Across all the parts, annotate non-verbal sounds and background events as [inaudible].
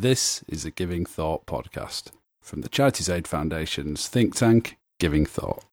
This is a Giving Thought podcast from the Charities Aid Foundation's think tank, Giving Thought.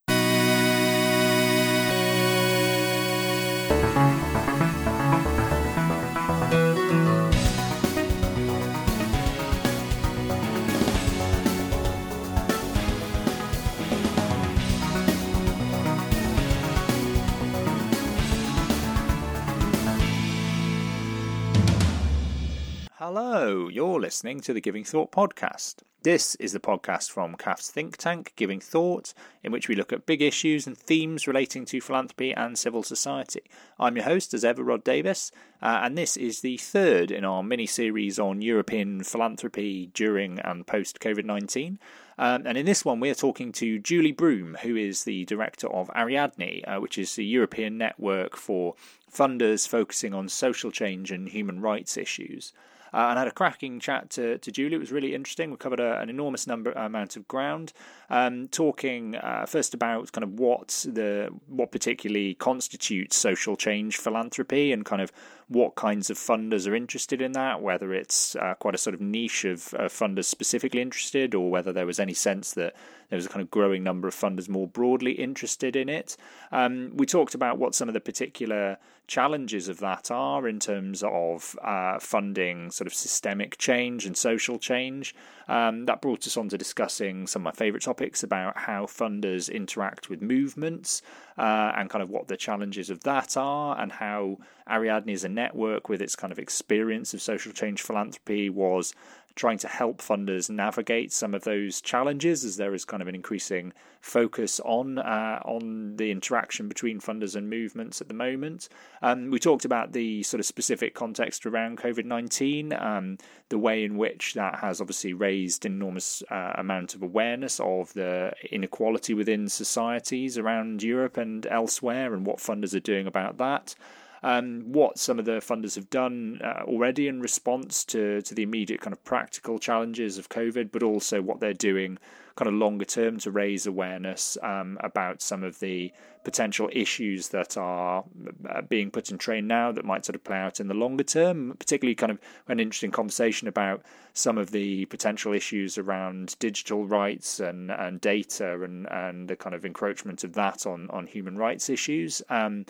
Listening to the Giving Thought podcast. This is the podcast from CAF's think tank, Giving Thought, in which we look at big issues and themes relating to philanthropy and civil society. I'm your host, as ever, Rod Davis, uh, and this is the third in our mini series on European philanthropy during and post COVID 19. Um, and in this one, we're talking to Julie Broome, who is the director of Ariadne, uh, which is the European network for funders focusing on social change and human rights issues uh, and had a cracking chat to, to Julie. It was really interesting. We covered a, an enormous number amount of ground, um, talking uh, first about kind of what the what particularly constitutes social change philanthropy and kind of what kinds of funders are interested in that, whether it's uh, quite a sort of niche of uh, funders specifically interested, or whether there was any sense that there was a kind of growing number of funders more broadly interested in it. Um, we talked about what some of the particular challenges of that are in terms of uh, funding sort of systemic change and social change. Um, that brought us on to discussing some of my favourite topics about how funders interact with movements uh, and kind of what the challenges of that are, and how Ariadne as a network with its kind of experience of social change philanthropy was trying to help funders navigate some of those challenges as there is kind of an increasing focus on uh, on the interaction between funders and movements at the moment. Um, we talked about the sort of specific context around COVID nineteen, um, the way in which that has obviously raised enormous uh, amount of awareness of the inequality within societies around Europe and elsewhere, and what funders are doing about that um, what some of the funders have done uh, already in response to, to the immediate kind of practical challenges of COVID, but also what they're doing kind of longer term to raise awareness um, about some of the potential issues that are uh, being put in train now that might sort of play out in the longer term. Particularly, kind of an interesting conversation about some of the potential issues around digital rights and, and data and, and the kind of encroachment of that on, on human rights issues. Um,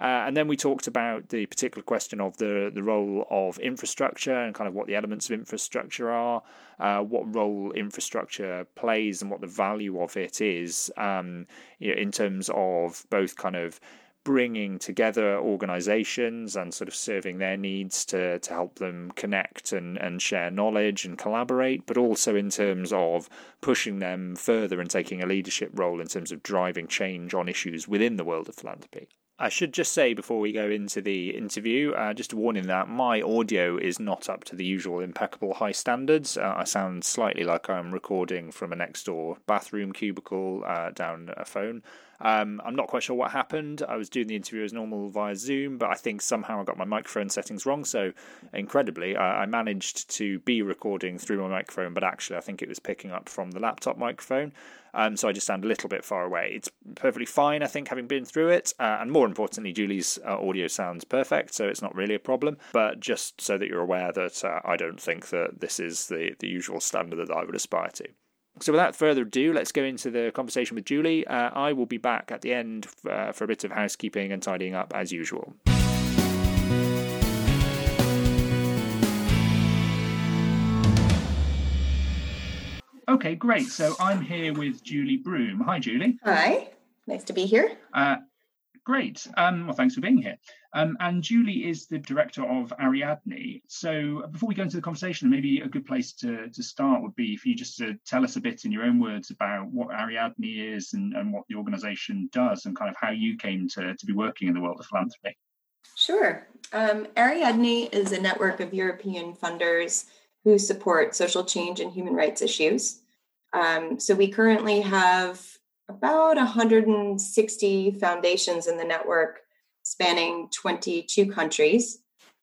uh, and then we talked about the particular question of the, the role of infrastructure and kind of what the elements of infrastructure are, uh, what role infrastructure plays, and what the value of it is um, you know, in terms of both kind of bringing together organizations and sort of serving their needs to, to help them connect and, and share knowledge and collaborate, but also in terms of pushing them further and taking a leadership role in terms of driving change on issues within the world of philanthropy. I should just say before we go into the interview, uh, just a warning that my audio is not up to the usual impeccable high standards. Uh, I sound slightly like I'm recording from a next door bathroom cubicle uh, down a phone. Um, I'm not quite sure what happened. I was doing the interview as normal via Zoom, but I think somehow I got my microphone settings wrong. So, incredibly, I, I managed to be recording through my microphone, but actually, I think it was picking up from the laptop microphone. Um, so I just sound a little bit far away. It's perfectly fine, I think, having been through it. Uh, and more importantly, Julie's uh, audio sounds perfect, so it's not really a problem. But just so that you're aware that uh, I don't think that this is the, the usual standard that I would aspire to. So, without further ado, let's go into the conversation with Julie. Uh, I will be back at the end uh, for a bit of housekeeping and tidying up as usual. Okay, great. So I'm here with Julie Broome. Hi, Julie. Hi, nice to be here. Uh, great. Um, well, thanks for being here. Um, and Julie is the director of Ariadne. So before we go into the conversation, maybe a good place to, to start would be for you just to tell us a bit in your own words about what Ariadne is and, and what the organization does and kind of how you came to, to be working in the world of philanthropy. Sure. Um, Ariadne is a network of European funders who support social change and human rights issues. Um, so we currently have about 160 foundations in the network spanning 22 countries.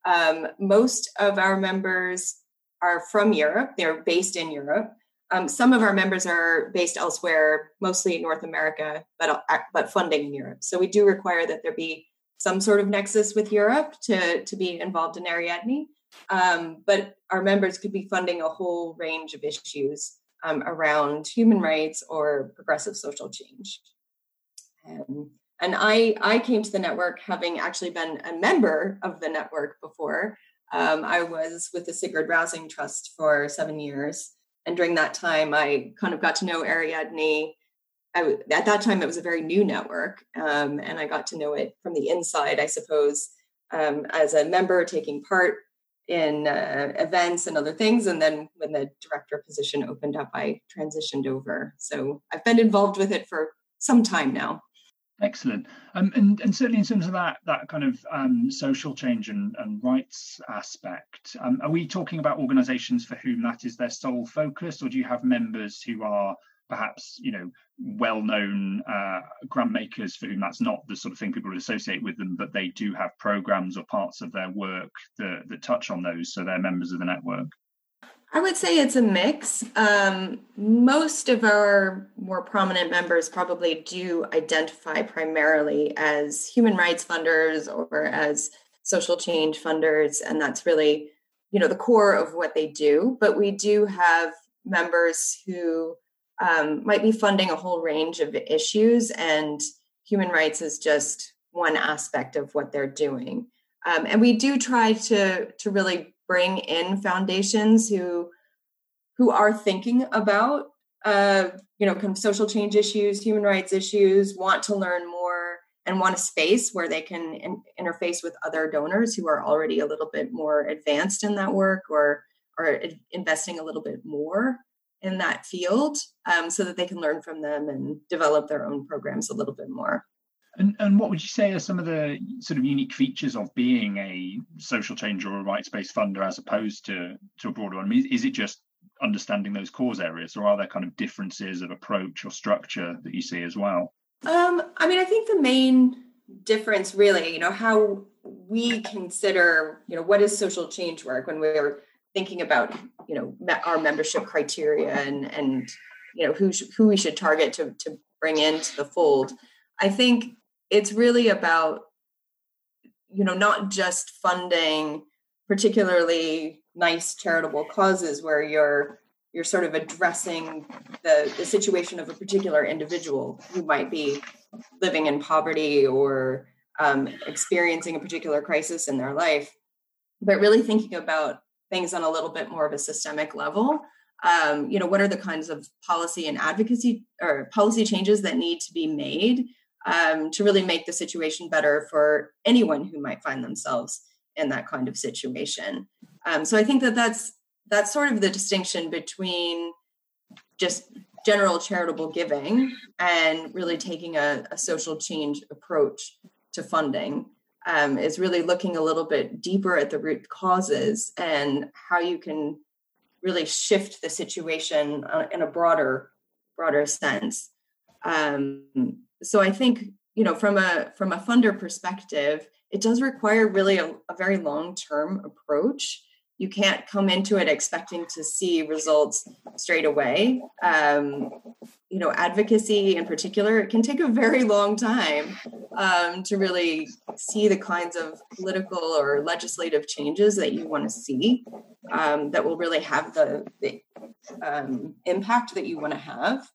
Um, most of our members are from Europe, they're based in Europe. Um, some of our members are based elsewhere, mostly in North America, but, uh, but funding in Europe. So we do require that there be some sort of nexus with Europe to, to be involved in Ariadne. Um, but our members could be funding a whole range of issues um, around human rights or progressive social change. Um, and I, I came to the network having actually been a member of the network before. Um, I was with the Sigrid Rausing Trust for seven years. And during that time, I kind of got to know Ariadne. I, at that time, it was a very new network, um, and I got to know it from the inside, I suppose, um, as a member taking part in uh, events and other things. And then when the director position opened up, I transitioned over. So I've been involved with it for some time now. Excellent, um, and and certainly in terms of that that kind of um, social change and, and rights aspect, um, are we talking about organisations for whom that is their sole focus, or do you have members who are perhaps you know well-known uh, grant makers for whom that's not the sort of thing people would associate with them, but they do have programs or parts of their work that, that touch on those, so they're members of the network. I would say it's a mix. Um, most of our more prominent members probably do identify primarily as human rights funders or as social change funders, and that's really, you know, the core of what they do. But we do have members who um, might be funding a whole range of issues, and human rights is just one aspect of what they're doing. Um, and we do try to to really bring in foundations who who are thinking about uh, you know kind of social change issues human rights issues want to learn more and want a space where they can in- interface with other donors who are already a little bit more advanced in that work or are investing a little bit more in that field um, so that they can learn from them and develop their own programs a little bit more and, and what would you say are some of the sort of unique features of being a social change or a rights-based funder as opposed to to a broader one? I mean, is it just understanding those cause areas, or are there kind of differences of approach or structure that you see as well? Um, I mean, I think the main difference, really, you know, how we consider, you know, what is social change work when we're thinking about, you know, our membership criteria and and you know who sh- who we should target to to bring into the fold. I think it's really about you know not just funding particularly nice charitable causes where you're you're sort of addressing the, the situation of a particular individual who might be living in poverty or um, experiencing a particular crisis in their life but really thinking about things on a little bit more of a systemic level um, you know what are the kinds of policy and advocacy or policy changes that need to be made um, to really make the situation better for anyone who might find themselves in that kind of situation. Um, so I think that that's that's sort of the distinction between just general charitable giving and really taking a, a social change approach to funding um, is really looking a little bit deeper at the root causes and how you can really shift the situation uh, in a broader broader sense. Um, so i think you know from a from a funder perspective it does require really a, a very long term approach you can't come into it expecting to see results straight away. Um, you know advocacy in particular it can take a very long time um, to really see the kinds of political or legislative changes that you want to see um, that will really have the, the um, impact that you want to have.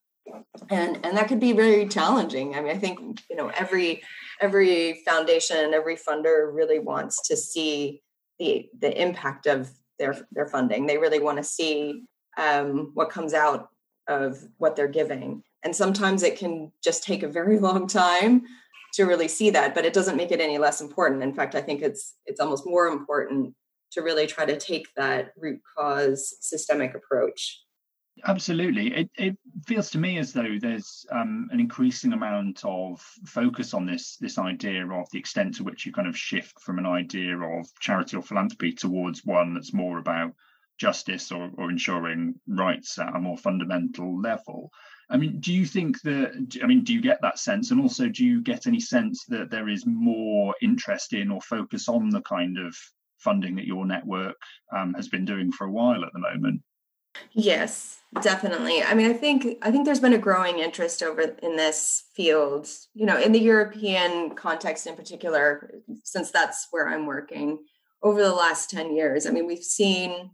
And and that could be very challenging. I mean i think you know every every foundation every funder really wants to see the the impact of their their funding. They really want to see um, what comes out of what they're giving. And sometimes it can just take a very [laughs] long time to really see that but it doesn't make it any less important. In fact i think it's it's almost more important to really try to take that root cause systemic approach Absolutely. It, it feels to me as though there's um, an increasing amount of focus on this this idea of the extent to which you kind of shift from an idea of charity or philanthropy towards one that's more about justice or, or ensuring rights at a more fundamental level. I mean, do you think that, I mean, do you get that sense? And also, do you get any sense that there is more interest in or focus on the kind of funding that your network um, has been doing for a while at the moment? Yes, definitely. I mean, I think I think there's been a growing interest over in this field, you know, in the European context in particular, since that's where I'm working. over the last 10 years. I mean, we've seen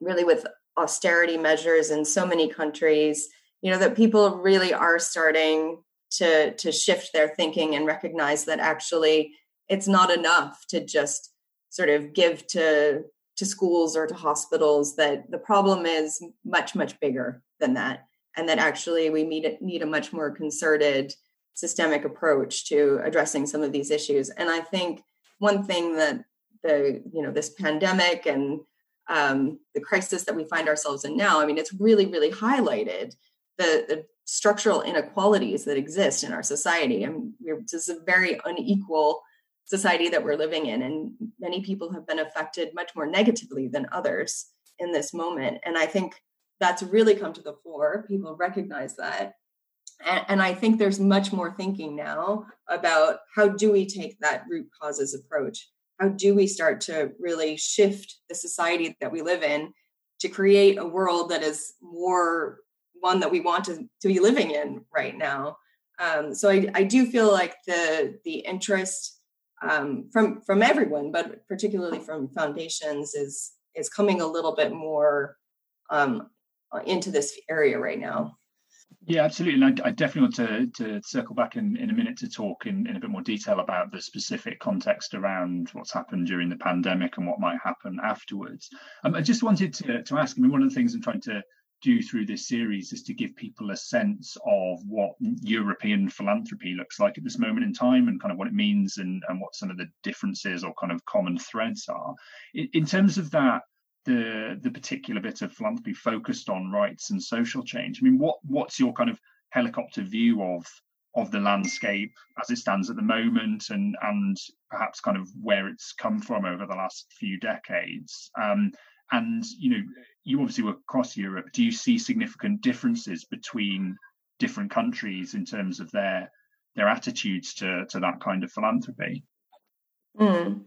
really with austerity measures in so many countries, you know, that people really are starting to to shift their thinking and recognize that actually it's not enough to just sort of give to to schools or to hospitals that the problem is much much bigger than that. And that actually we need, need a much more concerted systemic approach to addressing some of these issues. And i think one thing that the you know this pandemic and um, the crisis that we find ourselves in now i mean it's really really highlighted the, the structural inequalities that exist in our society. I and mean, this is a very unequal society that we're living in and many people have been affected much more negatively than others in this moment. And i think that's really come to the fore. People recognize that. And, and i think there's much more thinking now about how do we take that root causes approach? How do we start to really shift the society that we live in to create a world that is more one that we want to, to be living in right now? Um, so I, I do feel like the the interest um, from from everyone, but particularly from foundations, is is coming a little bit more um, into this area right now. Yeah, absolutely. And I, I, definitely want to, to circle back in, in a minute to talk in, in a bit more detail about the specific context around what's happened during the pandemic and what might happen afterwards. Um, I just wanted to, to ask, I mean, one of the things I'm trying to do through this series is to give people a sense of what European philanthropy looks like at this moment in time and kind of what it means and, and what some of the differences or kind of common threads are. In, in terms of that, the the particular bit of philanthropy focused on rights and social change. I mean, what what's your kind of helicopter view of of the landscape as it stands at the moment and and perhaps kind of where it's come from over the last few decades um, and you know, you obviously work across Europe. Do you see significant differences between different countries in terms of their their attitudes to to that kind of philanthropy? Mm.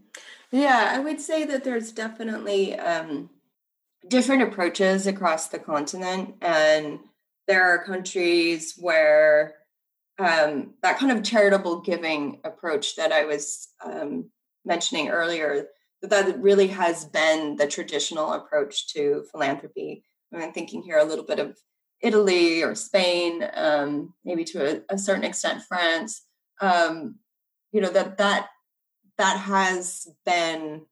Yeah, I would say that there's definitely um, different approaches across the continent, and there are countries where um, that kind of charitable giving approach that I was um, mentioning earlier that really has been the traditional approach to philanthropy. I'm thinking here a little bit of Italy or Spain, um, maybe to a, a, certain extent France. Um, you know that that that has been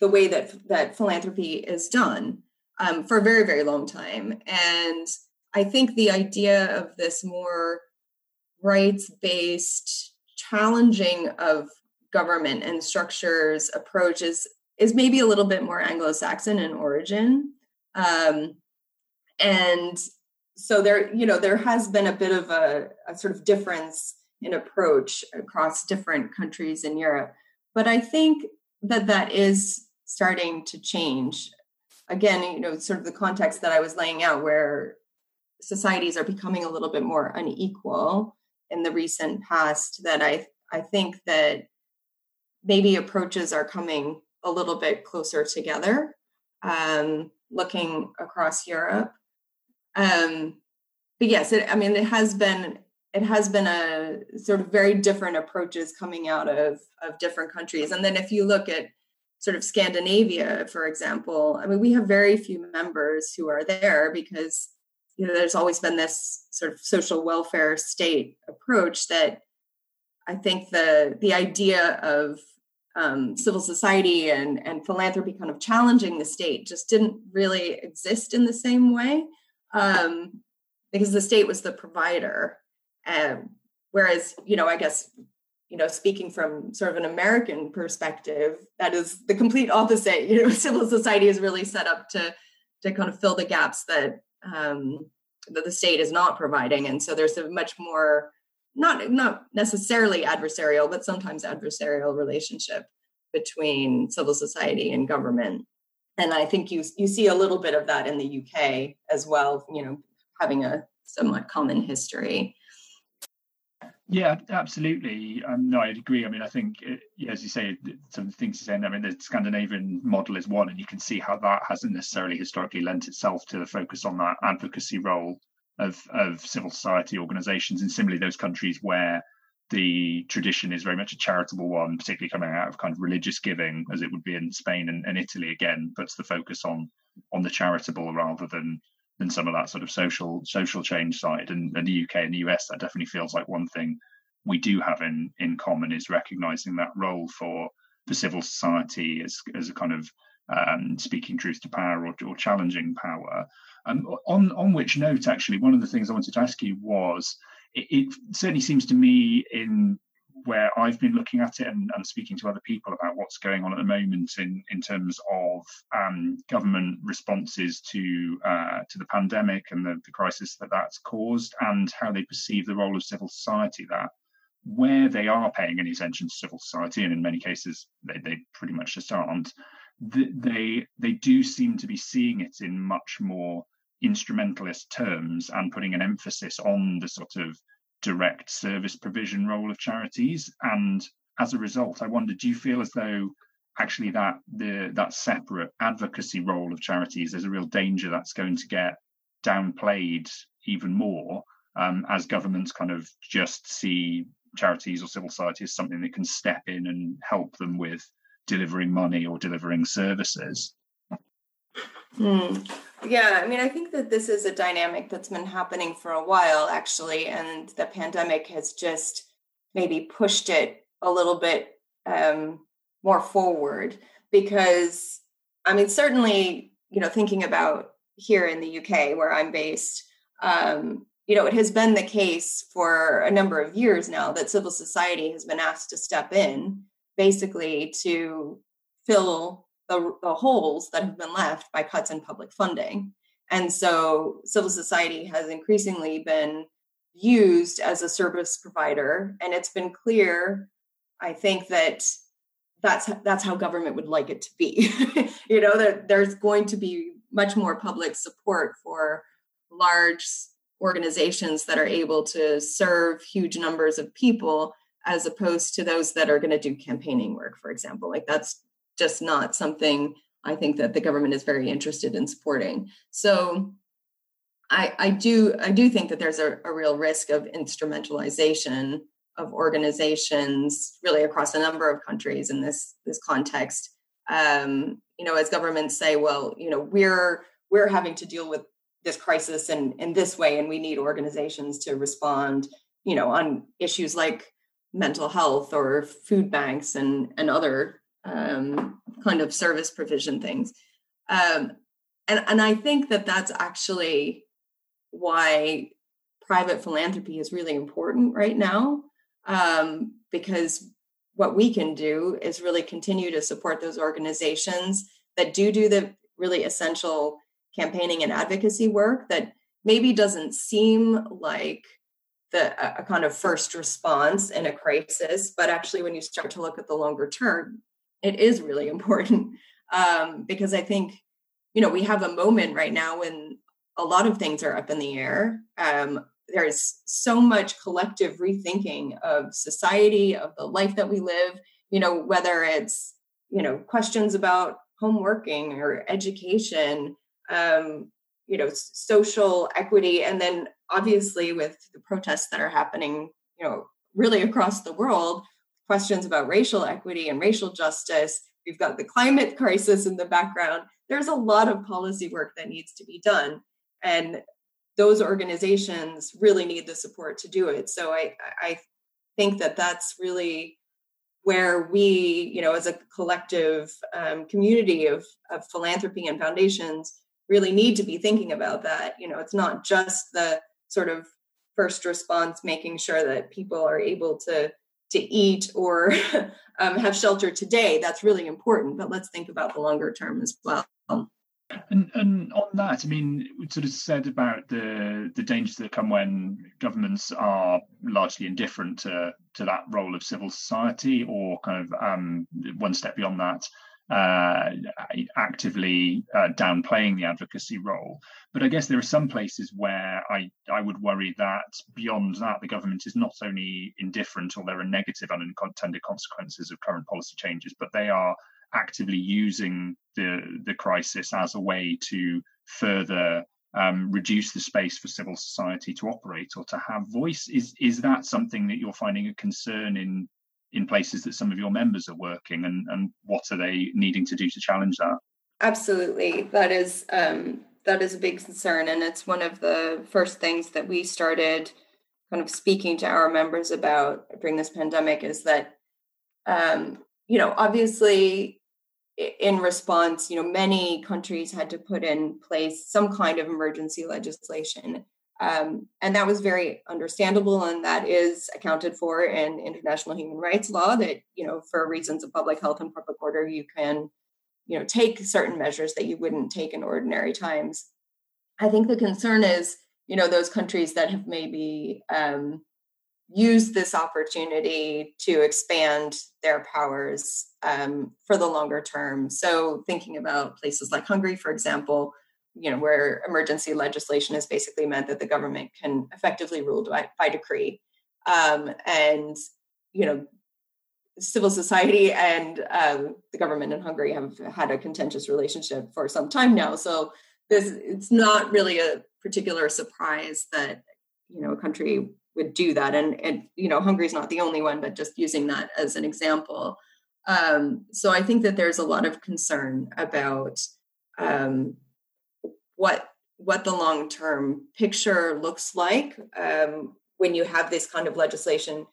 the way that that philanthropy is done um, for a very very long time, and I think the idea of this more rights based challenging of government and structures approach is is maybe a little bit more Anglo-Saxon in origin. Um, and so there, you know, there has been a bit of a, a sort of difference in approach across different countries in Europe. But I think that that is starting to change. Again, you know, sort of the context that I was laying out where societies are becoming a little bit more unequal in the recent past that I I think that maybe approaches are coming a little bit closer together, um, looking across Europe. Um, but yes, it, I mean, it has been it has been a sort of very different approaches coming out of of different countries. And then if you look at sort of Scandinavia, for example, I mean, we have very few members who are there because you know there's always been this sort of social welfare state approach that I think the the idea of um, civil society and, and philanthropy kind of challenging the state just didn't really exist in the same way um, because the state was the provider. Um, whereas, you know, I guess, you know, speaking from sort of an American perspective, that is the complete opposite. [laughs] You know, civil society is really set up to to kind of fill the gaps that um, that the state is not providing, and so there's a much more not not necessarily adversarial, but sometimes adversarial relationship between civil society and government. And I think you you see a little bit of that in the UK as well. You know, having a somewhat common history. Yeah, absolutely. Um, no, I agree. I mean, I think, it, yeah, as you say, some things you're saying. I mean, the Scandinavian model is one, and you can see how that hasn't necessarily historically lent itself to the focus on that advocacy role of of civil society organisations, and similarly those countries where the tradition is very much a charitable one, particularly coming out of kind of religious giving, as it would be in Spain and, and Italy. Again, puts the focus on on the charitable rather than than some of that sort of social social change side. And, and the UK and the US, that definitely feels like one thing we do have in in common is recognizing that role for for civil society as as a kind of um, speaking truth to power or, or challenging power. Um, on on which note, actually, one of the things I wanted to ask you was it, it certainly seems to me in where I've been looking at it and, and, speaking to other people about what's going on at the moment in, in terms of um, government responses to uh, to the pandemic and the, the, crisis that that's caused, and how they perceive the role of civil society. That where they are paying any attention to civil society, and in many cases they, they pretty much just aren't, they they do seem to be seeing it in much more instrumentalist terms and putting an emphasis on the sort of direct service provision role of charities. And as a result, I wonder, do you feel as though actually that the that separate advocacy role of charities there's a real danger that's going to get downplayed even more um, as governments kind of just see charities or civil society as something that can step in and help them with delivering money or delivering services. Hmm. Yeah, I mean, I think that this is a dynamic that's been happening for a while, actually, and the pandemic has just maybe pushed it a little bit um, more forward because, I mean, certainly, you know, thinking about here in the UK where I'm based, um, you know, it has been the case for a number of years now that civil society has been asked to step in basically to fill the, the holes that have been left by cuts in public funding. And so civil society has increasingly been used as a service provider. And it's been clear, I think, that that's that's how government would like it to be. [laughs] you know, that there's going to be much more public support for large organizations that are able to serve huge numbers of people as opposed to those that are going to do campaigning work, for example. Like that's just not something I think that the government is very interested in supporting. So I, I do I do think that there's a, a real risk of instrumentalization of organizations really across a number of countries in this this context. Um, you know, as governments say, well, you know, we're we're having to deal with this crisis in in this way, and we need organizations to respond. You know, on issues like mental health or food banks and and other um, kind of service provision things. Um, and and I think that that's actually why private philanthropy is really important right now um, because what we can do is really continue to support those organizations that do do the really essential campaigning and advocacy work that maybe doesn't seem like the a kind of first response in a crisis but actually when you start to look at the longer term it is really [laughs] important um, because i think you know we have a moment right now when a lot of things are up in the air. Um, there's so much collective rethinking of society of the life that we live you know whether it's you know questions about home working or education um, you know social equity and then obviously with the protests that are happening you know really across the world questions about racial equity and racial justice we've got the climate crisis in the background there's a lot of policy work that needs to be done. And those organizations really need the support to do it. So i i think that that's really where we you know as a collective um, community of, of philanthropy and foundations really need to be thinking about that. You know it's not just the sort of first response making sure that people are able to to eat or [laughs] um, have shelter today that's really important but let's think about the longer term as well. And, and on that, I mean, we sort of said about the the dangers that come when governments are largely indifferent to to that role of civil society, or kind of um, one step beyond that, uh, actively uh, downplaying the advocacy role. But I guess there are some places where I, I would worry that beyond that, the government is not only indifferent or there are negative unintended consequences of current policy changes, but they are actively using the, the crisis as a way to further um, reduce the space for civil society to operate or to have voice. Is is that something that you're finding a concern in in places that some of your members are working, and and what are they needing to do to challenge that? Absolutely, that is um, that is a big concern, and it's one of the first things that we started kind of speaking to our members about during this pandemic is that um, you know obviously in response, you know, many countries had to put in place some kind of emergency legislation. Um, and that was very understandable, and that is accounted for in international human rights law. That you know, for reasons of public health and public order, you can, you know, take certain measures that you wouldn't take in ordinary times. I think the concern is, you know, those countries that have maybe um, use this opportunity to expand their powers um, for the longer term. So, thinking about places like Hungary, for example, you know, where emergency legislation has basically meant that the government can effectively rule by, by decree, um, and you know, civil society and um, the government in Hungary have had a contentious relationship for some time now. So, this it's not really a particular surprise that you know a country would do that. And, and you know, Hungary's not the only one, but just using that as an example. Um, so I think that there's a lot of concern about um, what what the long term picture looks like um, when you have this kind of legislation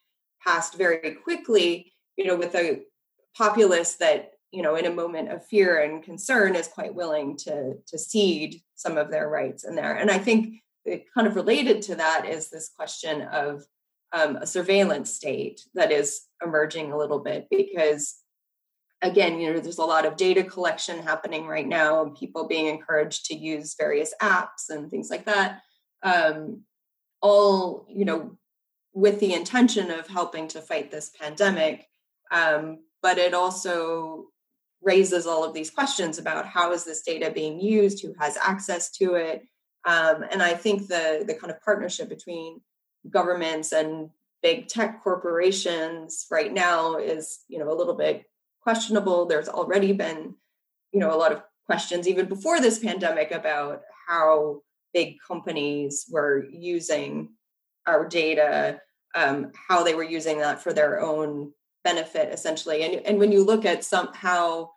passed very quickly. You know, with a populace that you know in a moment of fear and concern is quite willing to to cede some of their rights in there. And I think kind of related to that is this question of um, a surveillance state that is emerging a little bit because again you know there's a lot of data collection happening right now people being encouraged to use various apps and things like that. Um, all you know with the intention of helping to fight this pandemic um, but it also raises all of these questions about how is this data being used who has access to it? Um, and I think the the kind of partnership between governments and big tech corporations right now is you know a little bit questionable. There's already been you know a lot of questions even before this pandemic about how big companies were using our data, um, how they were using that for their own benefit essentially. And and when you look at some how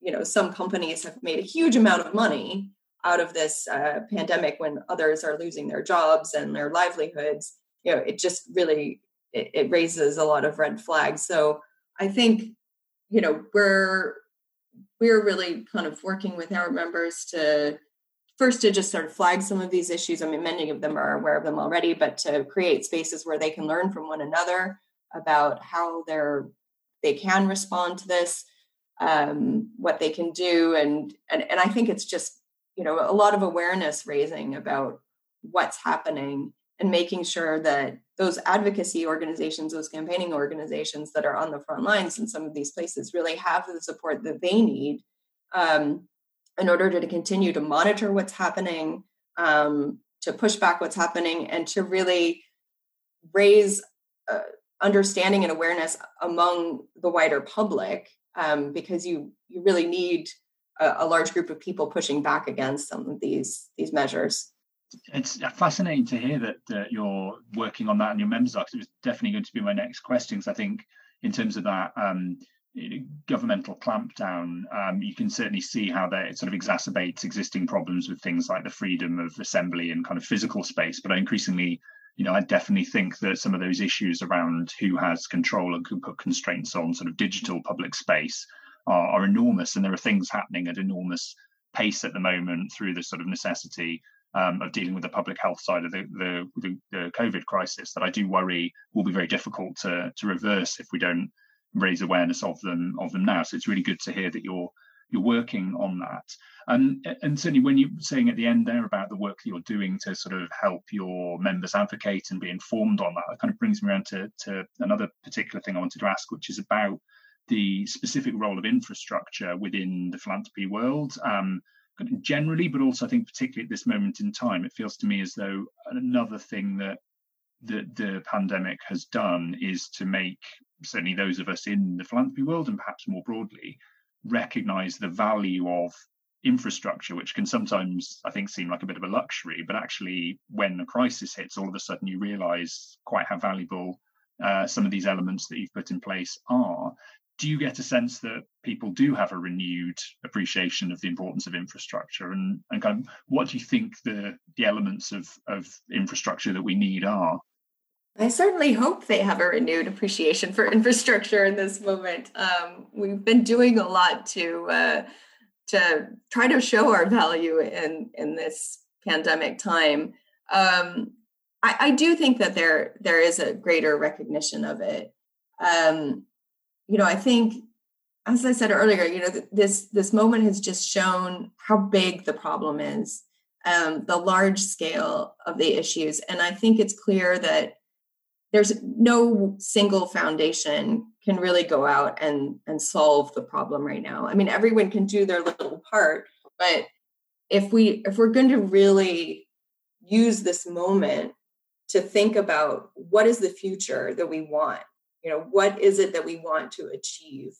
you know some companies have made a huge amount of money out of this uh, pandemic when others are losing their jobs and their livelihoods you know it just really it, it raises a lot of red flags so i think you know we're we're really kind of working with our members to first to just sort of flag some of these issues. I mean many of them are aware of them already but to create spaces where they can learn from one another about how they're they can respond to this um, what they can do and and and i think it's just you know a lot of awareness raising about what's happening and making sure that those advocacy organizations those campaigning organizations that are on the front lines in some of these places really have the support that they need um, in order to, continue to monitor what's happening um, to push back what's happening and to really raise uh, understanding and awareness among the wider public um, because you you really need a, a large group of people pushing back against some of these these measures it's fascinating to hear that, that you're working on that and your members are. Cause it was definitely going to be my next question. questions. I think in terms of that um, governmental clampdown, um, you can certainly see how that sort of exacerbates existing problems with things like the freedom of assembly and kind of physical space. But I increasingly, you know, I definitely think that some of those issues around who has control and can put constraints on sort of digital public space are, are enormous, and there are things happening at enormous pace at the moment through the sort of necessity um, of dealing with the public health side of the, the, the, COVID crisis that I do worry will be very difficult to, to reverse if we don't raise awareness of them of them now. So it's really good to hear that you're you're working on that. Um, and certainly when you're saying at the end there about the work that you're doing to sort of help your members advocate and be informed on that, that kind of brings me around to, to another particular thing I wanted to ask, which is about the specific role of infrastructure within the philanthropy world. Um, generally, but also I think particularly at this moment in time, it feels to me as though another thing that that the pandemic has done is to make certainly those of us in the philanthropy world and perhaps more broadly recognize the value of infrastructure, which can sometimes, I think, seem like a bit of a luxury, but actually, when a crisis hits, all of a sudden you realize quite how valuable uh, some of these elements that you've put in place are. Do you get a sense that people do have a renewed appreciation of the importance of infrastructure, and, and kind of what do you think the the elements of of infrastructure that we need are? I certainly hope they have a renewed appreciation for [laughs] infrastructure in this moment. Um, we've been doing a lot to uh, to try to show our value in in this pandemic time. Um, I, I, do think that there there is a greater recognition of it. Um, you know, I think, as I said earlier, you know, this this moment has just shown how big the problem is, um, the large scale of the issues, and I think it's clear that there's no single foundation can really go out and and solve the problem right now. I mean everyone can do their little part but if we if we're going to really use this moment to think about what is the future that we want you know what is it that we want to achieve?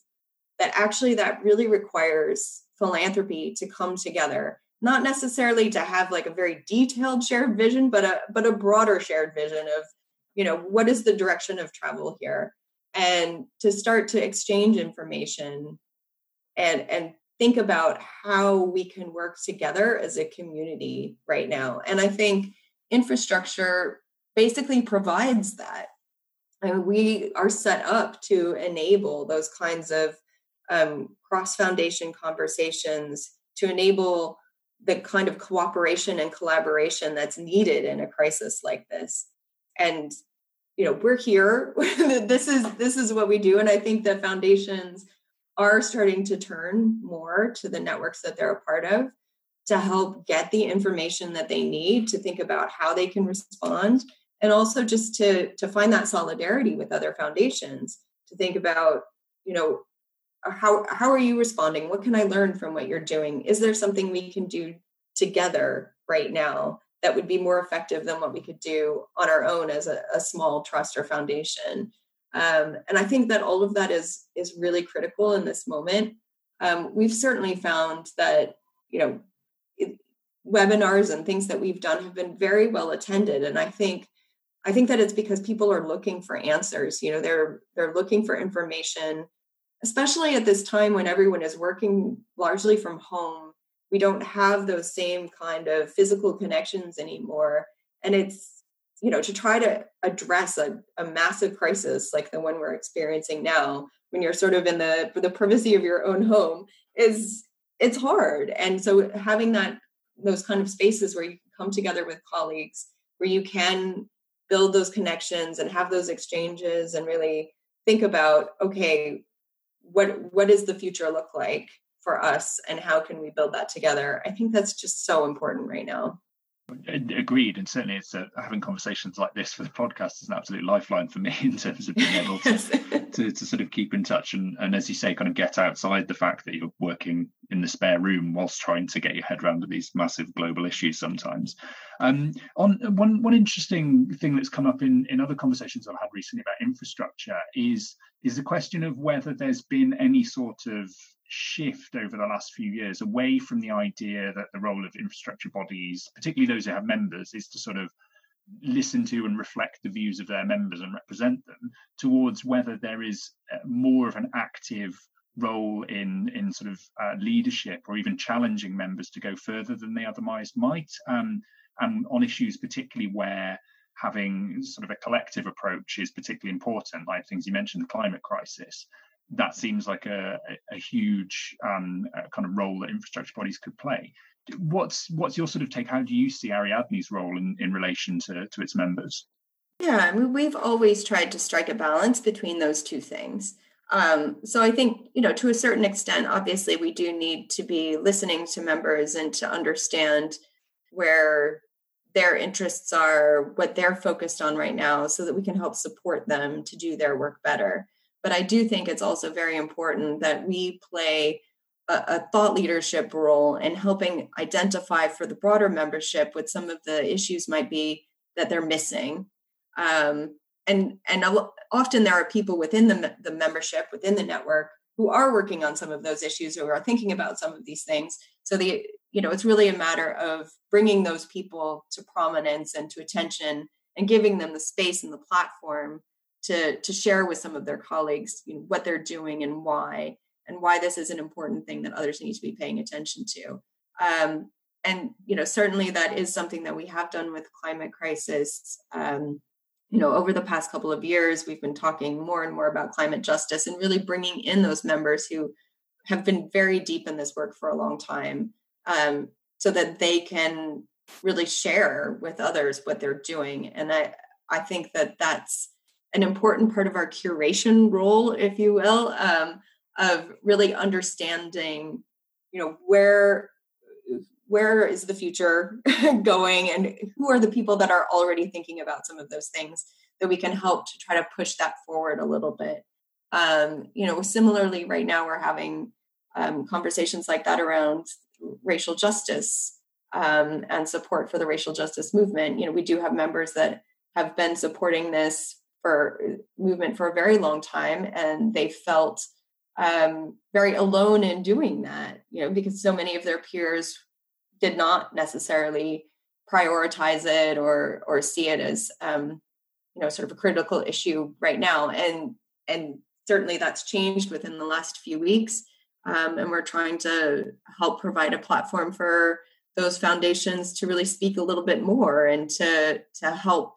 That actually that really requires philanthropy to come together. Not necessarily to have like a very detailed shared vision but a but a broader shared vision of you know what is the direction of travel here? And to start to exchange information and and think about how we can work together as a community right now. And i think infrastructure basically provides that Mean, we are set up to enable those kinds of um, cross foundation conversations to enable the kind of cooperation and collaboration that's needed in a crisis like this. And you know we're here. [laughs] This is this is what we do. And i think the foundations are starting to turn more to the networks that they're a part of to help get the information that they need to think about how they can respond and also just to to find that solidarity with other foundations to think about you know how how are you responding what can i learn from what you're doing is there something we can do together right now that would be more effective than what we could do on our own as a, a small trust or foundation. Um, and I think that all of that is is really critical in this moment. Um, we've certainly found that you know it, webinars and things that we've done have been very well attended, and I think I think that it's because people are looking for answers. You know, they're they're looking for information, especially at this time when everyone is working largely from home we don't have those same kind of physical connections anymore and it's you know to try to address a, a massive crisis like the one we're experiencing now when you're sort of in the the privacy of your own home is it's hard and so having that those kind of spaces where you come together with colleagues where you can build those connections and have those exchanges and really think about okay what what does the future look like for us and how can we build that together? I think that's just so important right now agreed and certainly it's uh, having conversations like this for the podcast is an absolute lifeline for me [laughs] in terms of being able to, [laughs] to, to, sort of keep in touch and, and as you say kind of get outside the fact that you're working in the spare room whilst trying to get your head around these massive global issues sometimes. Um, on one one interesting thing that's come up in in other conversations i've had recently about infrastructure is is the question of whether there's been any sort of shift over the last few years away from the idea that the role of infrastructure bodies, particularly those who have members, is to sort of listen to and reflect the views of their members and represent them, towards whether there is uh, more of an active role in in sort of uh, leadership or even challenging members to go further than they otherwise might, um, and on issues particularly where having sort of a collective approach is particularly important, like things you mentioned, the climate crisis that seems like a, a huge um, kind of role that infrastructure bodies could play. What's what's your sort of take? How do you see Ariadne's role in, in relation to, to its members? Yeah, I mean, we've always tried to strike a balance between those two things. Um, so I think, you know, to a certain extent, obviously, we do need to be listening to members and to understand where their interests are, what they're focused on right now, so that we can help support them to do their work better. But I do think it's also very important that we play a, a thought leadership role in helping identify for the broader membership what some of the issues might be that they're missing. Um, and and often there are people within the, the membership within the network who are working on some of those issues or are thinking about some of these things. So the you know it's really a matter of bringing those people to prominence and to attention and giving them the space and the platform to to share with some of their colleagues you know, what they're doing and why and why this is an important thing that others need to be paying attention to. Um, and you know certainly that is something that we have done with climate crisis um, you know over the past couple of years we've been talking more and more about climate justice and really bringing in those members who have been very deep in this work for a long time um, so that they can really share with others what they're doing. And i i think that that's an important part of our curation role if you will um, of really understanding you know where where is the future [laughs] going and who are the people that are already thinking about some of those things that we can help to try to push that forward a little bit um, you know similarly right now we're having um, conversations like that around racial justice um, and support for the racial justice movement. You know, we do have members that have been supporting this for uh, movement for a very long time, and they felt um, very alone in doing that. You know, because so many of their peers did not necessarily prioritize it or or see it as um, you know sort of a critical issue right now, and and certainly that's changed within the last few weeks. Um, and we're trying to help provide a platform for those foundations to really speak a little bit more and to to help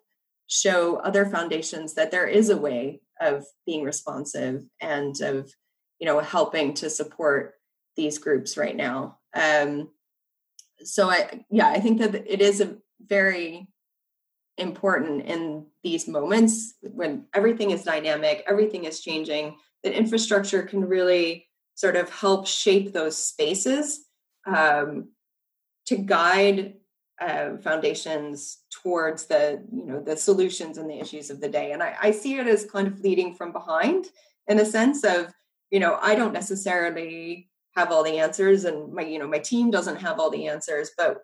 show other foundations that there is a way of being responsive and of you know helping to support these groups right now. Um so i yeah i think that it is a very important in these moments when everything is dynamic everything is changing that infrastructure can really sort of help shape those spaces um, to guide uh, foundations towards the you know the solutions and the issues of the day. And I, I see it as kind of leading from behind in a sense of you know i don't necessarily have all the answers and my you know my team doesn't have all the answers but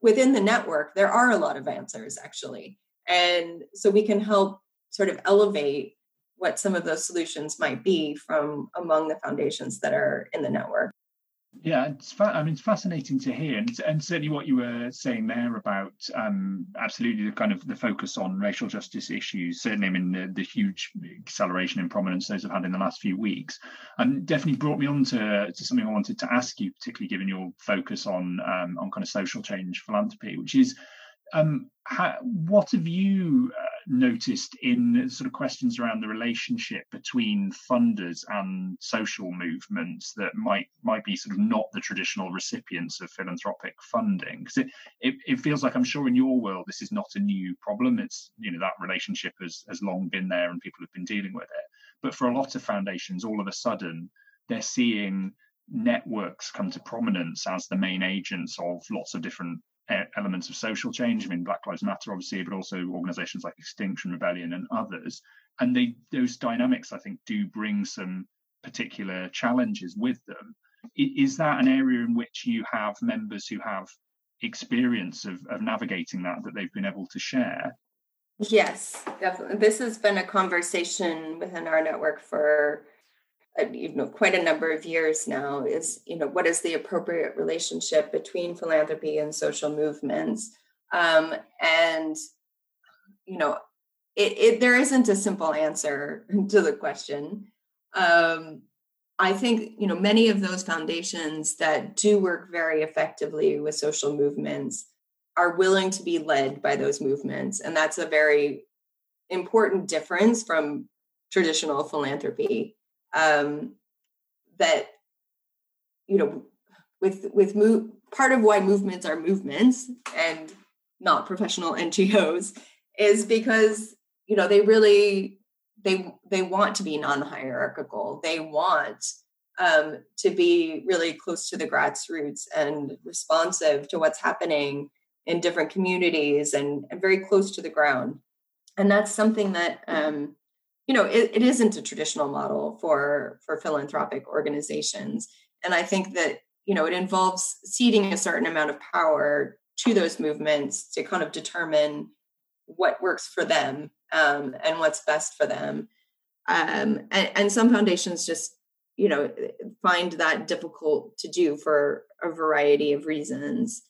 within the network there are a lot of answers actually. And so we can help sort of elevate what some of those solutions might be from among the foundations that are in the network yeah, it's fa- I mean it's fascinating to hear, and, and certainly what you were saying there about um, absolutely the kind of the focus on racial justice issues. Certainly, I mean the, the huge acceleration in prominence those have had in the last few weeks, and definitely brought me on to, to something I wanted to ask you, particularly given your focus on um, on kind of social change philanthropy, which is um, how, what have you uh, noticed in sort of questions around the relationship between funders and social movements that might might be sort of not the traditional recipients of philanthropic funding? Because it, it, it feels like i'm sure in your world this is not a new problem. It's you know that relationship has has long been there and people have been dealing with it. But for a lot of foundations all of a sudden they're seeing networks come to prominence as the main agents of lots of different elements of social change. I mean, Black Lives Matter, obviously, but also organizations like Extinction Rebellion and others. And they those dynamics, I think, do bring some particular challenges with them. Is that an area in which you have members who have experience of, of navigating that that they've been able to share? Yes, definitely. This has been a conversation within our network for you know quite a number of years now is you know what is the appropriate relationship between philanthropy and social movements? Um, and you know it, it, there isn't a simple answer [laughs] to the question. Um, i think you know many of those foundations that do work very effectively with social movements are willing to be led by those movements. And that's a very important difference from traditional philanthropy um, that you know with with move part of why movements are movements and not professional [laughs] ngos is because you know they really they they want to be non-hierarchical. They want um, to be really close to the grassroots and responsive to what's happening in different communities and, and very close to the ground. And that's something that um, you know it, it isn't a traditional model for for philanthropic organizations. And i think that you know it involves ceding a certain amount of power to those movements to kind of determine what works for them um, and what's best for them. Um, and, and, some foundations just you know find that difficult to do for a variety of reasons.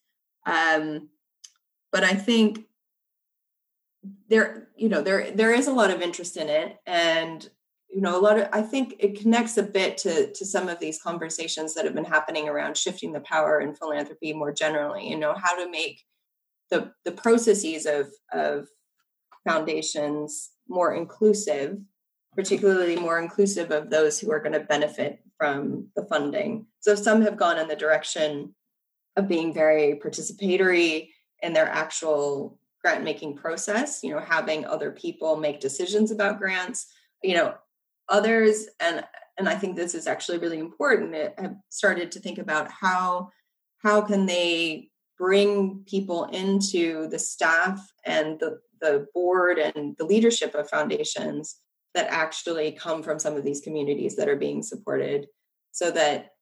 Um, but i think there you know there there is a lot of interest in it and you know a lot of i think it connects a bit to to some of these conversations that have been happening around shifting the power in philanthropy more generally you know how to make the the processes of of foundations more inclusive particularly more inclusive of those who are going to benefit from the funding. So some have gone in the direction of being very participatory in their actual grant making process you know having other people make decisions about grants. You know others and and i think this is actually really important eh, have started to think about how how can they bring people into the staff and the, the board and the leadership of foundations that actually come from some of these communities that are being supported so that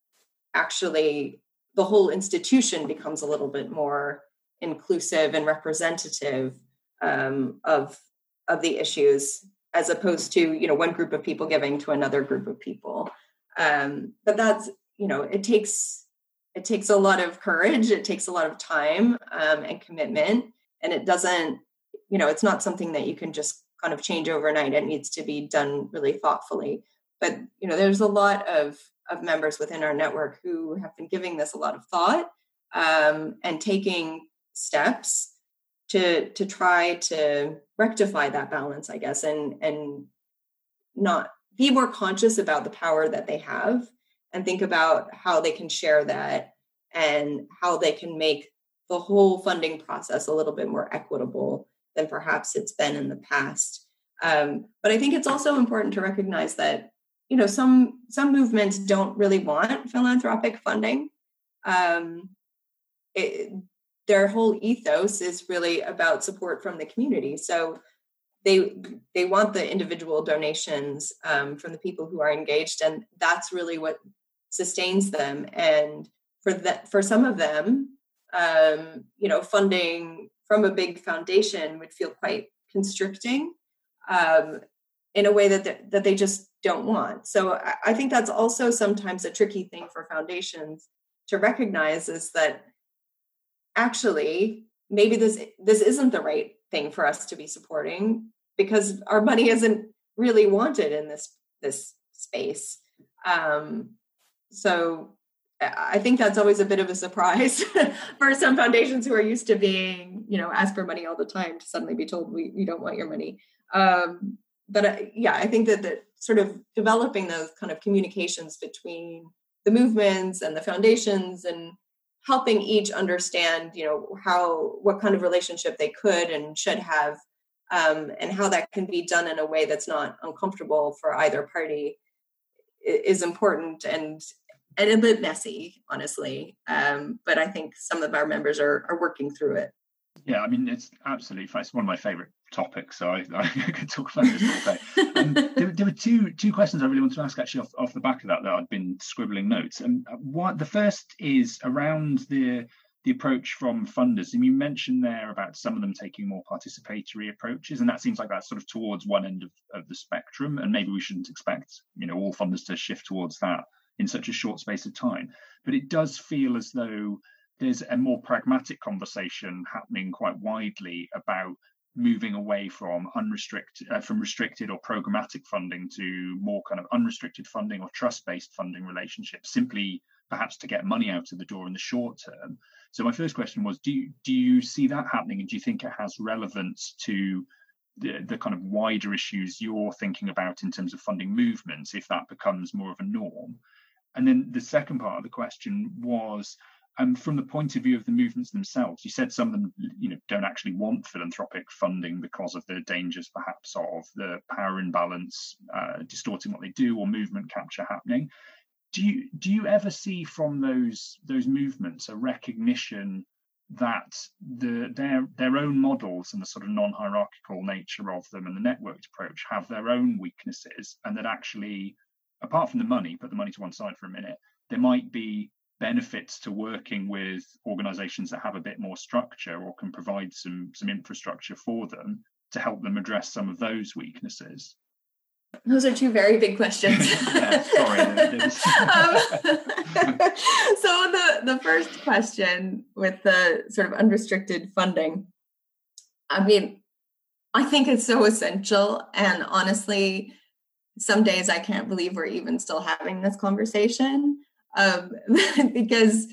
actually the whole institution becomes a little bit more inclusive and representative um, of of the issues as opposed to you know one group of people giving to another group of people. Um, but that's you know it takes it takes a lot of courage it takes a lot of time um, and commitment. And it doesn't you know it's not something that you can just kind of change overnight. It needs to be done really thoughtfully. But you know there's a lot of of members within our network who have been giving this a lot of thought um, and taking steps to to try to rectify that balance i guess and and not be more conscious about the power that they have and think about how they can share that and how they can make the whole funding process a little bit more equitable than perhaps it's been in the past. Um, but i think it's also important to recognize that you know some some movements don't really want philanthropic funding. Um, it, their whole ethos is really about support from the community. So they they want the individual donations um, from the people who are engaged, and that's really what sustains them. And for that, for some of them, um, you know, funding from a big foundation would feel quite constricting um, in a way that they, that they just don't want. So I, I think that's also sometimes a tricky thing for foundations to recognize is that actually maybe this this isn't the right thing for us to be supporting because our money isn't really wanted in this this space. Um so i think that's always a bit of a surprise [laughs] for some foundations who are used to being you know asked for money all the time to suddenly be told we, we don't want your money. Um but uh, yeah i think that that sort of developing those kind of communications between the movements and the foundations and helping each understand you know how what kind of relationship they could and should have um, and how that can be done in a way that's not uncomfortable for either party is important and and a bit messy honestly. Um, but i think some of our members are, are working through it yeah i mean it's absolutely it's one of my favorite topics, so I, [laughs] I could talk about this all day. Um, [laughs] there, there, were two two questions I really wanted to ask actually off, off the back of that that I'd been scribbling notes. And what the first is around the the approach from funders. And you mentioned there about some of them taking more participatory approaches, and that seems like that's sort of towards one end of, of the spectrum. And maybe we shouldn't expect you know all funders to shift towards that in such a short space of time. But it does feel as though there's a more pragmatic conversation happening quite widely about moving away from unrestricted uh, from restricted or programmatic funding to more kind of unrestricted funding or trust-based funding relationships simply perhaps to get money out of the door in the short term. So my first question was do you, do you see that happening and do you think it has relevance to the, the kind of wider issues you're thinking about in terms of funding movements if that becomes more of a norm? And then the second part of the question was and from the point of view of the movements themselves, you said some of them, you know, don't actually want philanthropic funding because of the dangers, perhaps, of the power imbalance uh, distorting what they do or movement capture happening. Do you do you ever see from those those movements a recognition that the their their own models and the sort of non-hierarchical nature of them and the networked approach have their own weaknesses, and that actually, apart from the money, put the money to one side for a minute, there might be benefits to working with organizations that have a bit more structure or can provide some some infrastructure for them to help them address some of those weaknesses Those are two very big questions. [laughs] yeah, sorry. [laughs] um, [laughs] so the the first question with the sort of unrestricted funding, I mean, I think it's so essential, and honestly, some days I can't believe we're even still having this conversation um, [laughs] because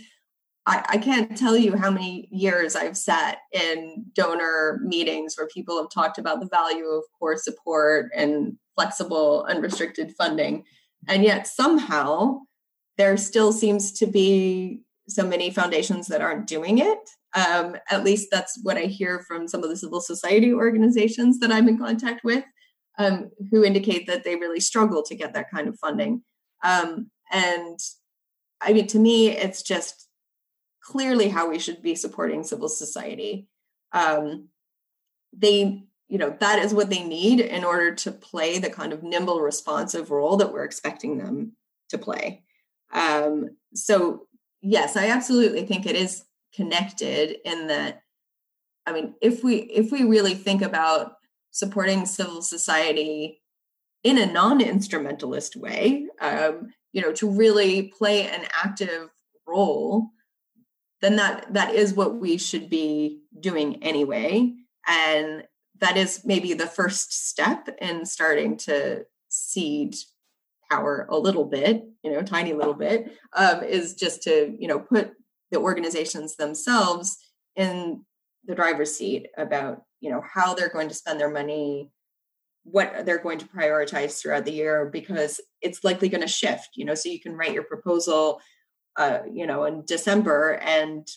I, I can't tell you how many years I've sat in donor meetings where people have talked about the value of core support and flexible, unrestricted funding. And yet somehow there still seems to be so many foundations that aren't doing it. Um, at least that's what I hear from some of the civil society organizations that I'm in contact with, um, who indicate that they really struggle to get that kind of funding. Um, and I mean, to me, it's just clearly how we should be supporting civil society. Um, they, you know, that is what they need in order to play the kind of nimble, responsive role that we're expecting them to play. Um, so, yes, I absolutely think it is connected in that. I mean, if we if we really think about supporting civil society in a non-instrumentalist way, um, you know, to really play an active role then that that is what we should be doing anyway. And that is maybe the first step in starting to cede power a little bit you know tiny little bit um, is just to you know put the organizations themselves in the driver's seat about you know how they're going to spend their money what they're going to prioritize throughout the year because it's likely going to shift you know so you can write your proposal uh, you know, in December, and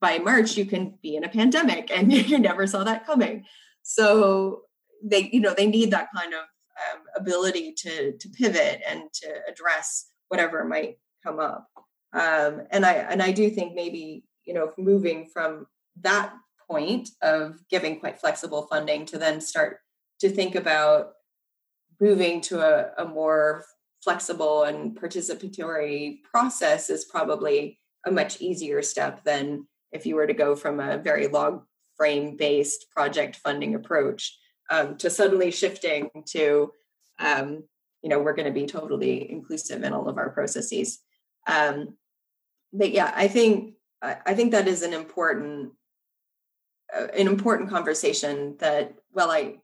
by March you can be in a pandemic, and [laughs] you never saw that coming. So they, you know, they need that kind of um, ability to to pivot and to address whatever might come up. Um, and I and I do think maybe you know moving from that point of giving quite flexible funding to then start to think about moving to a, a more flexible and participatory process is probably a much easier step than if you were to go from a very log frame based project funding approach um, to suddenly shifting to um, you know we're going to be totally inclusive in all of our processes. Um, but yeah i think i think that is an important uh, an important conversation that well i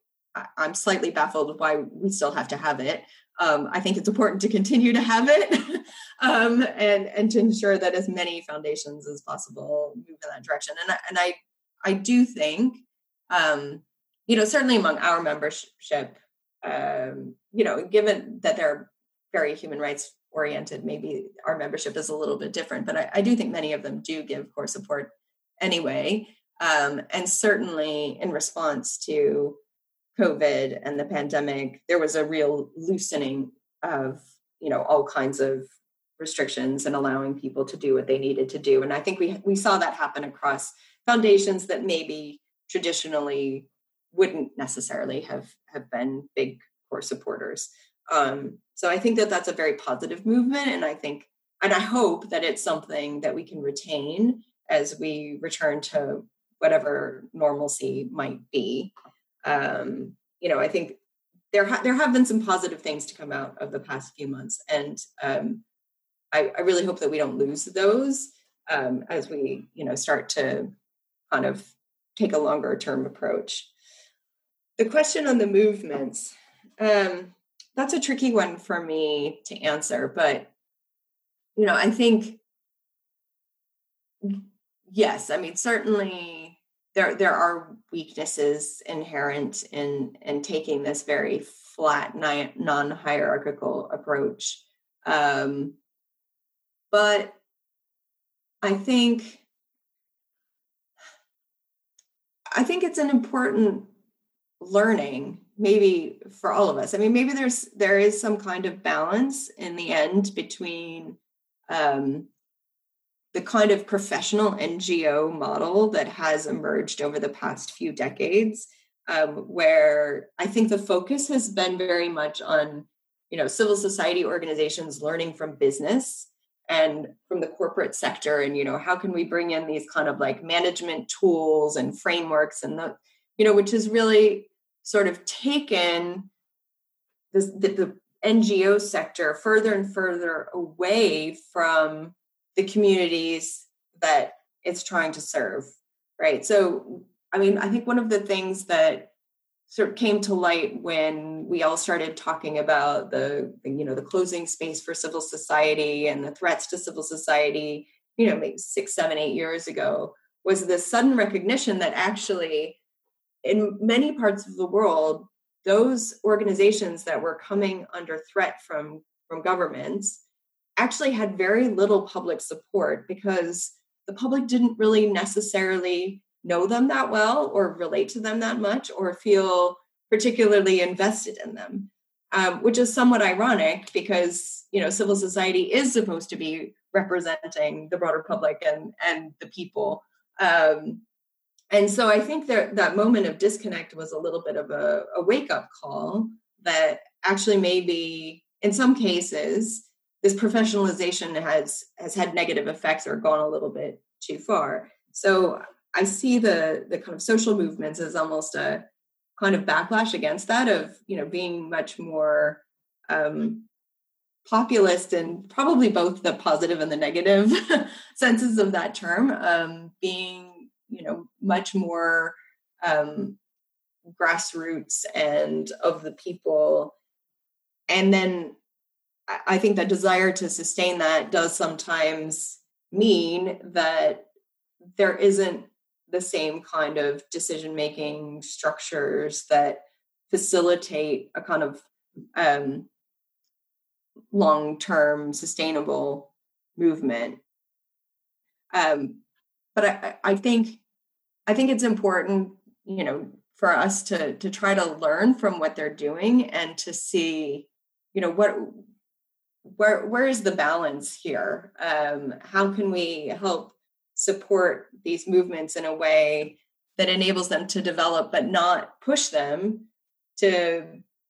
i'm slightly baffled why we still have to have it um, I think it's important to continue to have it [laughs] um, and and to ensure that as many foundations as possible move in that direction. And I, and I I do think um, you know certainly among our membership, um, you know, given that they're very human rights oriented, maybe our membership is a little bit different. But I, I do think many of them do give core support anyway, um, and certainly in response to COVID and the pandemic, there was a real loosening of, you know, all kinds of restrictions and allowing people to do what they needed to do. And I think we we saw that happen across foundations that maybe traditionally wouldn't necessarily have have been big core supporters. Um, so I think that that's a very positive movement, and I think and I hope that it's something that we can retain as we return to whatever normalcy might be um, you know, I think there ha- there have been some positive things to come out of the past few months, and um, I, I, really hope that we don't lose those um, as we you know start to kind of take a longer term approach. The question on the movements um, that's a tricky one for me to answer, but you know, I think yes, I mean certainly there there are weaknesses inherent in in taking this very flat non hierarchical approach. Um, but i think i think it's an important learning maybe for all of us. I mean maybe there's there is some kind of balance in the end between um, the kind of professional NGO model that has emerged over the past few decades, um, where I think the focus has been very much on, you know, civil society organizations learning from business and from the corporate sector, and you know, how can we bring in these kind of like management tools and frameworks, and the, you know, which has really sort of taken the, the NGO sector further and further away from the communities that it's trying to serve, right? So, I mean, I think one of the things that sort of came to light when we all started talking about the, you know, the closing space for civil society and the threats to civil society, you know, maybe six, seven, eight years ago, was the sudden recognition that actually in many parts of the world, those organizations that were coming under threat from from governments actually had very little public support because the public didn't really necessarily know them that well or relate to them that much or feel particularly invested in them um, which is somewhat ironic because you know civil society is supposed to be representing the broader public and and the people. Um, and so I think that that moment of disconnect was a little bit of a, a wake up call that actually maybe in some cases this professionalization has has had negative effects or gone a little bit too far. So I see the the kind of social movements as almost a kind of backlash against that of you know being much more um, populist and probably both the positive and the negative [laughs] senses of that term um, being you know much more um, grassroots and of the people and then i think that desire to sustain that does sometimes mean that there isn't the same kind of decision making structures that facilitate a kind of um, long term sustainable movement. Um, but I, I think I think it's important, you know, for us to to try to learn from what they're doing and to see, you know, what where where is the balance here? Um, how can we help support these movements in a way that enables them to develop, but not push them to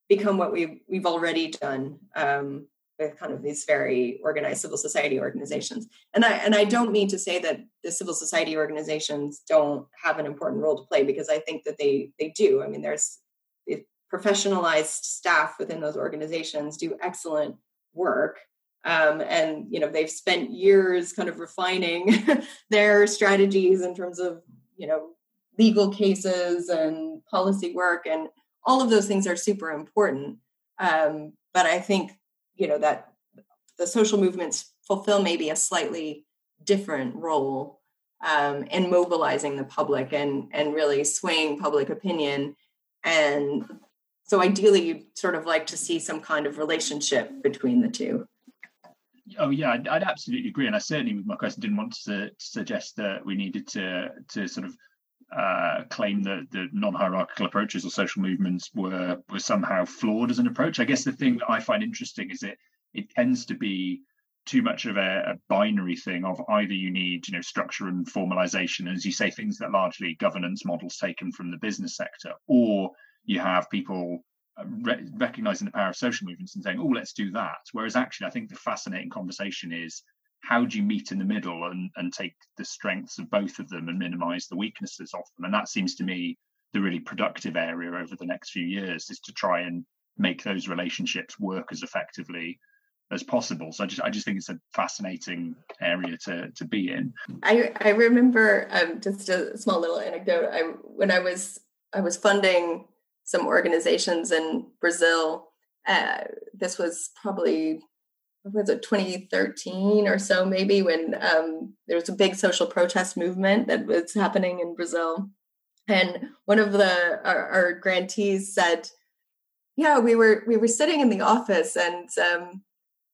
become what we've we've already done um, with kind of these very organized civil society organizations. And I and I don't mean to say that the civil society organizations don't have an important role to play because I think that they they do. I mean, there's professionalized staff within those organizations do excellent work. Um, and you know they've spent years kind of refining [laughs] their strategies in terms of you know legal cases and policy work and all of those things are super important um, but i think you know that the social movements fulfill maybe a slightly different role um, in mobilizing the public and and really swaying public opinion and so ideally you'd sort of like to see some kind of relationship between the two oh yeah I'd, I'd absolutely agree and i certainly with my question didn't want to suggest that we needed to to sort of uh, claim that the non-hierarchical approaches or social movements were were somehow flawed as an approach. I guess the thing that I find interesting is it it tends to be too much of a, a, binary thing of either you need you know structure and formalization as you say things that largely governance models taken from the business sector or you have people uh, re- recognizing the power of social movements and saying oh let's do that whereas actually i think the fascinating conversation is how do you meet in the middle and, and take the strengths of both of them and minimize the weaknesses of them? And that seems to me the really productive area over the next few years is to try and make those relationships work as effectively as possible. So I just I just think it's a fascinating area to to be in. I I remember um, just a small little anecdote. I when I was I was funding some organizations in Brazil. Uh, this was probably was it 2013 or so maybe when um, there was a big social protest movement that was happening in brazil and one of the our, our grantees said yeah we were we were sitting in the office and um,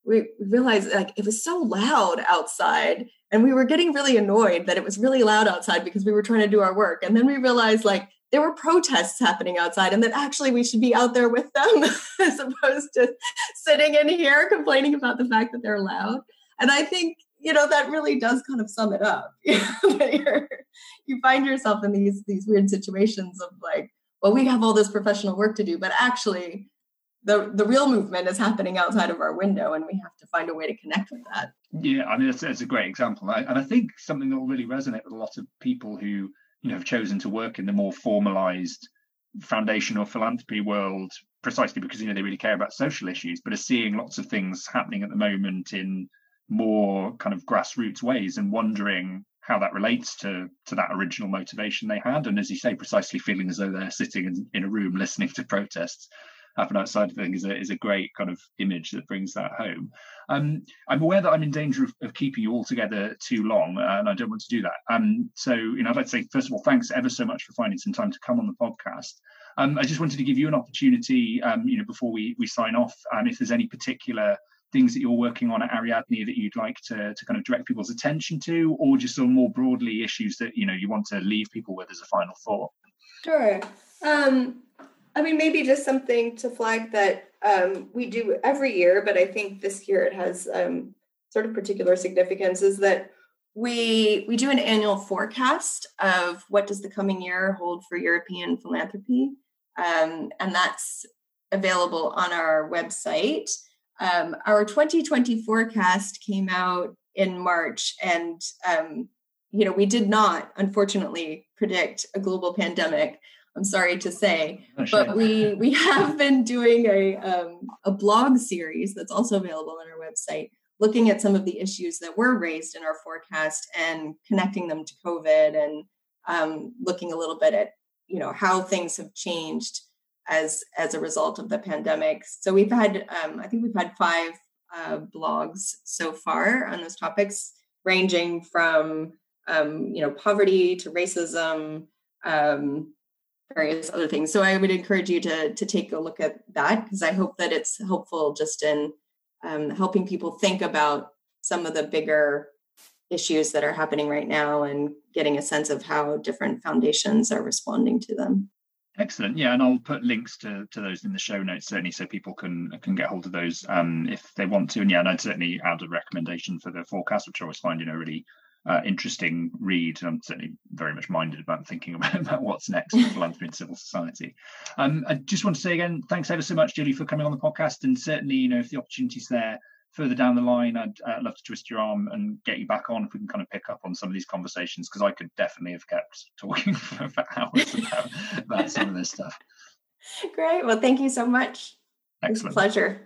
we realized like it was so loud outside and we were getting really annoyed that it was really loud outside because we were trying to do our work and then we realized like there were protests happening outside and that actually we should be out there with them [laughs] as opposed to sitting in here complaining about the fact that they're loud. And i think you know that really does kind of sum it up [laughs] you find yourself in these these weird situations of like well we have all this professional work to do but actually the the real movement is happening outside of our window and we have to find a way to connect with that. Yeah i mean that's a great example. And i think something that will really resonate with a lot of people who you know have chosen to work in the more formalized foundation or philanthropy world precisely because you know they really care about social issues, but are seeing lots of things happening at the moment in more kind of grassroots ways and wondering how that relates to to that original motivation they had. And as you say precisely feeling as though they're sitting in, in a room listening to protests happen outside of things is a, is a great kind of image that brings that home um, i'm aware that i'm in danger of, of, keeping you all together too long uh, and i don't want to do that um, so you know i'd like to say first of all thanks ever so much for finding some time to come on the podcast um, i just wanted to give you an opportunity um, you know before we we sign off um, if there's any particular things that you're working on at Ariadne that you'd like to, to kind of direct people's attention to, or just of more broadly issues that you know you want to leave people with as a final thought? Sure. Um, I mean, maybe just something to flag that um, we do every year, but I think this year it has um, sort of particular significance. Is that we we do an annual forecast of what does the coming year hold for European philanthropy, um, and that's available on our website. Um, our 2020 forecast came out in March, and um, you know we did not, unfortunately, predict a global pandemic. I'm sorry to say, oh, but we we have been doing a um, a blog series that's also available on our website, looking at some of the issues that were raised in our forecast and connecting them to COVID, and um, looking a little bit at you know how things have changed as as a result of the pandemic. So we've had, um, I think we've had five uh, blogs so far on those topics, ranging from um, you know poverty to racism, um, various other things. So I would encourage you to to take a look at that because I hope that it's helpful just in um, helping people think about some of the bigger issues that are happening right now and getting a sense of how different foundations are responding to them. Excellent. Yeah, and I'll put links to, to those in the show notes certainly, so people can can get hold of those um, if they want to. And yeah, and I'd certainly add a recommendation for the forecast, which I always find you know really uh, interesting read. I'm certainly very much minded about [laughs] thinking about, about what's next [laughs] for philanthropy and civil society. Um, I just want to say again, thanks ever so much, Julie, for coming on the podcast. And certainly, you know, if the opportunity's there, further down the line, I'd uh, love to twist your arm and get you back on if we can kind of pick up on some of these conversations because I could definitely have kept talking [laughs] for, for hours about, about some of this stuff. Great. Well, thank you so much. Excellent. pleasure.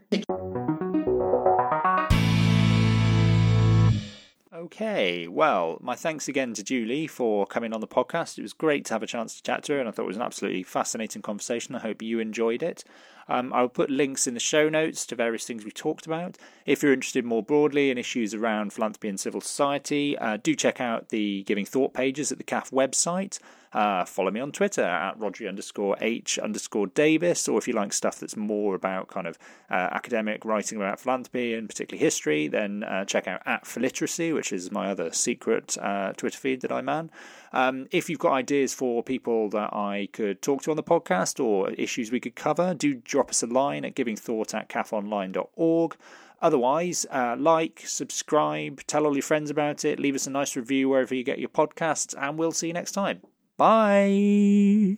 Okay, well, my thanks again to Julie for coming on the podcast. It was great to have a chance to chat to her, and I thought it was an absolutely fascinating conversation. I hope you enjoyed it. Um, I'll put links in the show notes to various things we talked about. If you're interested more broadly in issues around philanthropy and civil society, uh, do check out the Giving Thought pages at the CAF website. Uh, follow me on Twitter at Rhodri underscore H underscore Davies, or if you like stuff that's more about kind of uh, academic writing about philanthropy and particularly history, then uh, check out at Philiteracy, which is my other secret uh, Twitter feed that I'm on. Um, if you've got ideas for people that I could talk to on the podcast or issues we could cover, do drop us a line at givingthought at cafonline.org. Otherwise, uh, like, subscribe, tell all your friends about it, leave us a nice review wherever you get your podcasts, and we'll see you next time. Bye.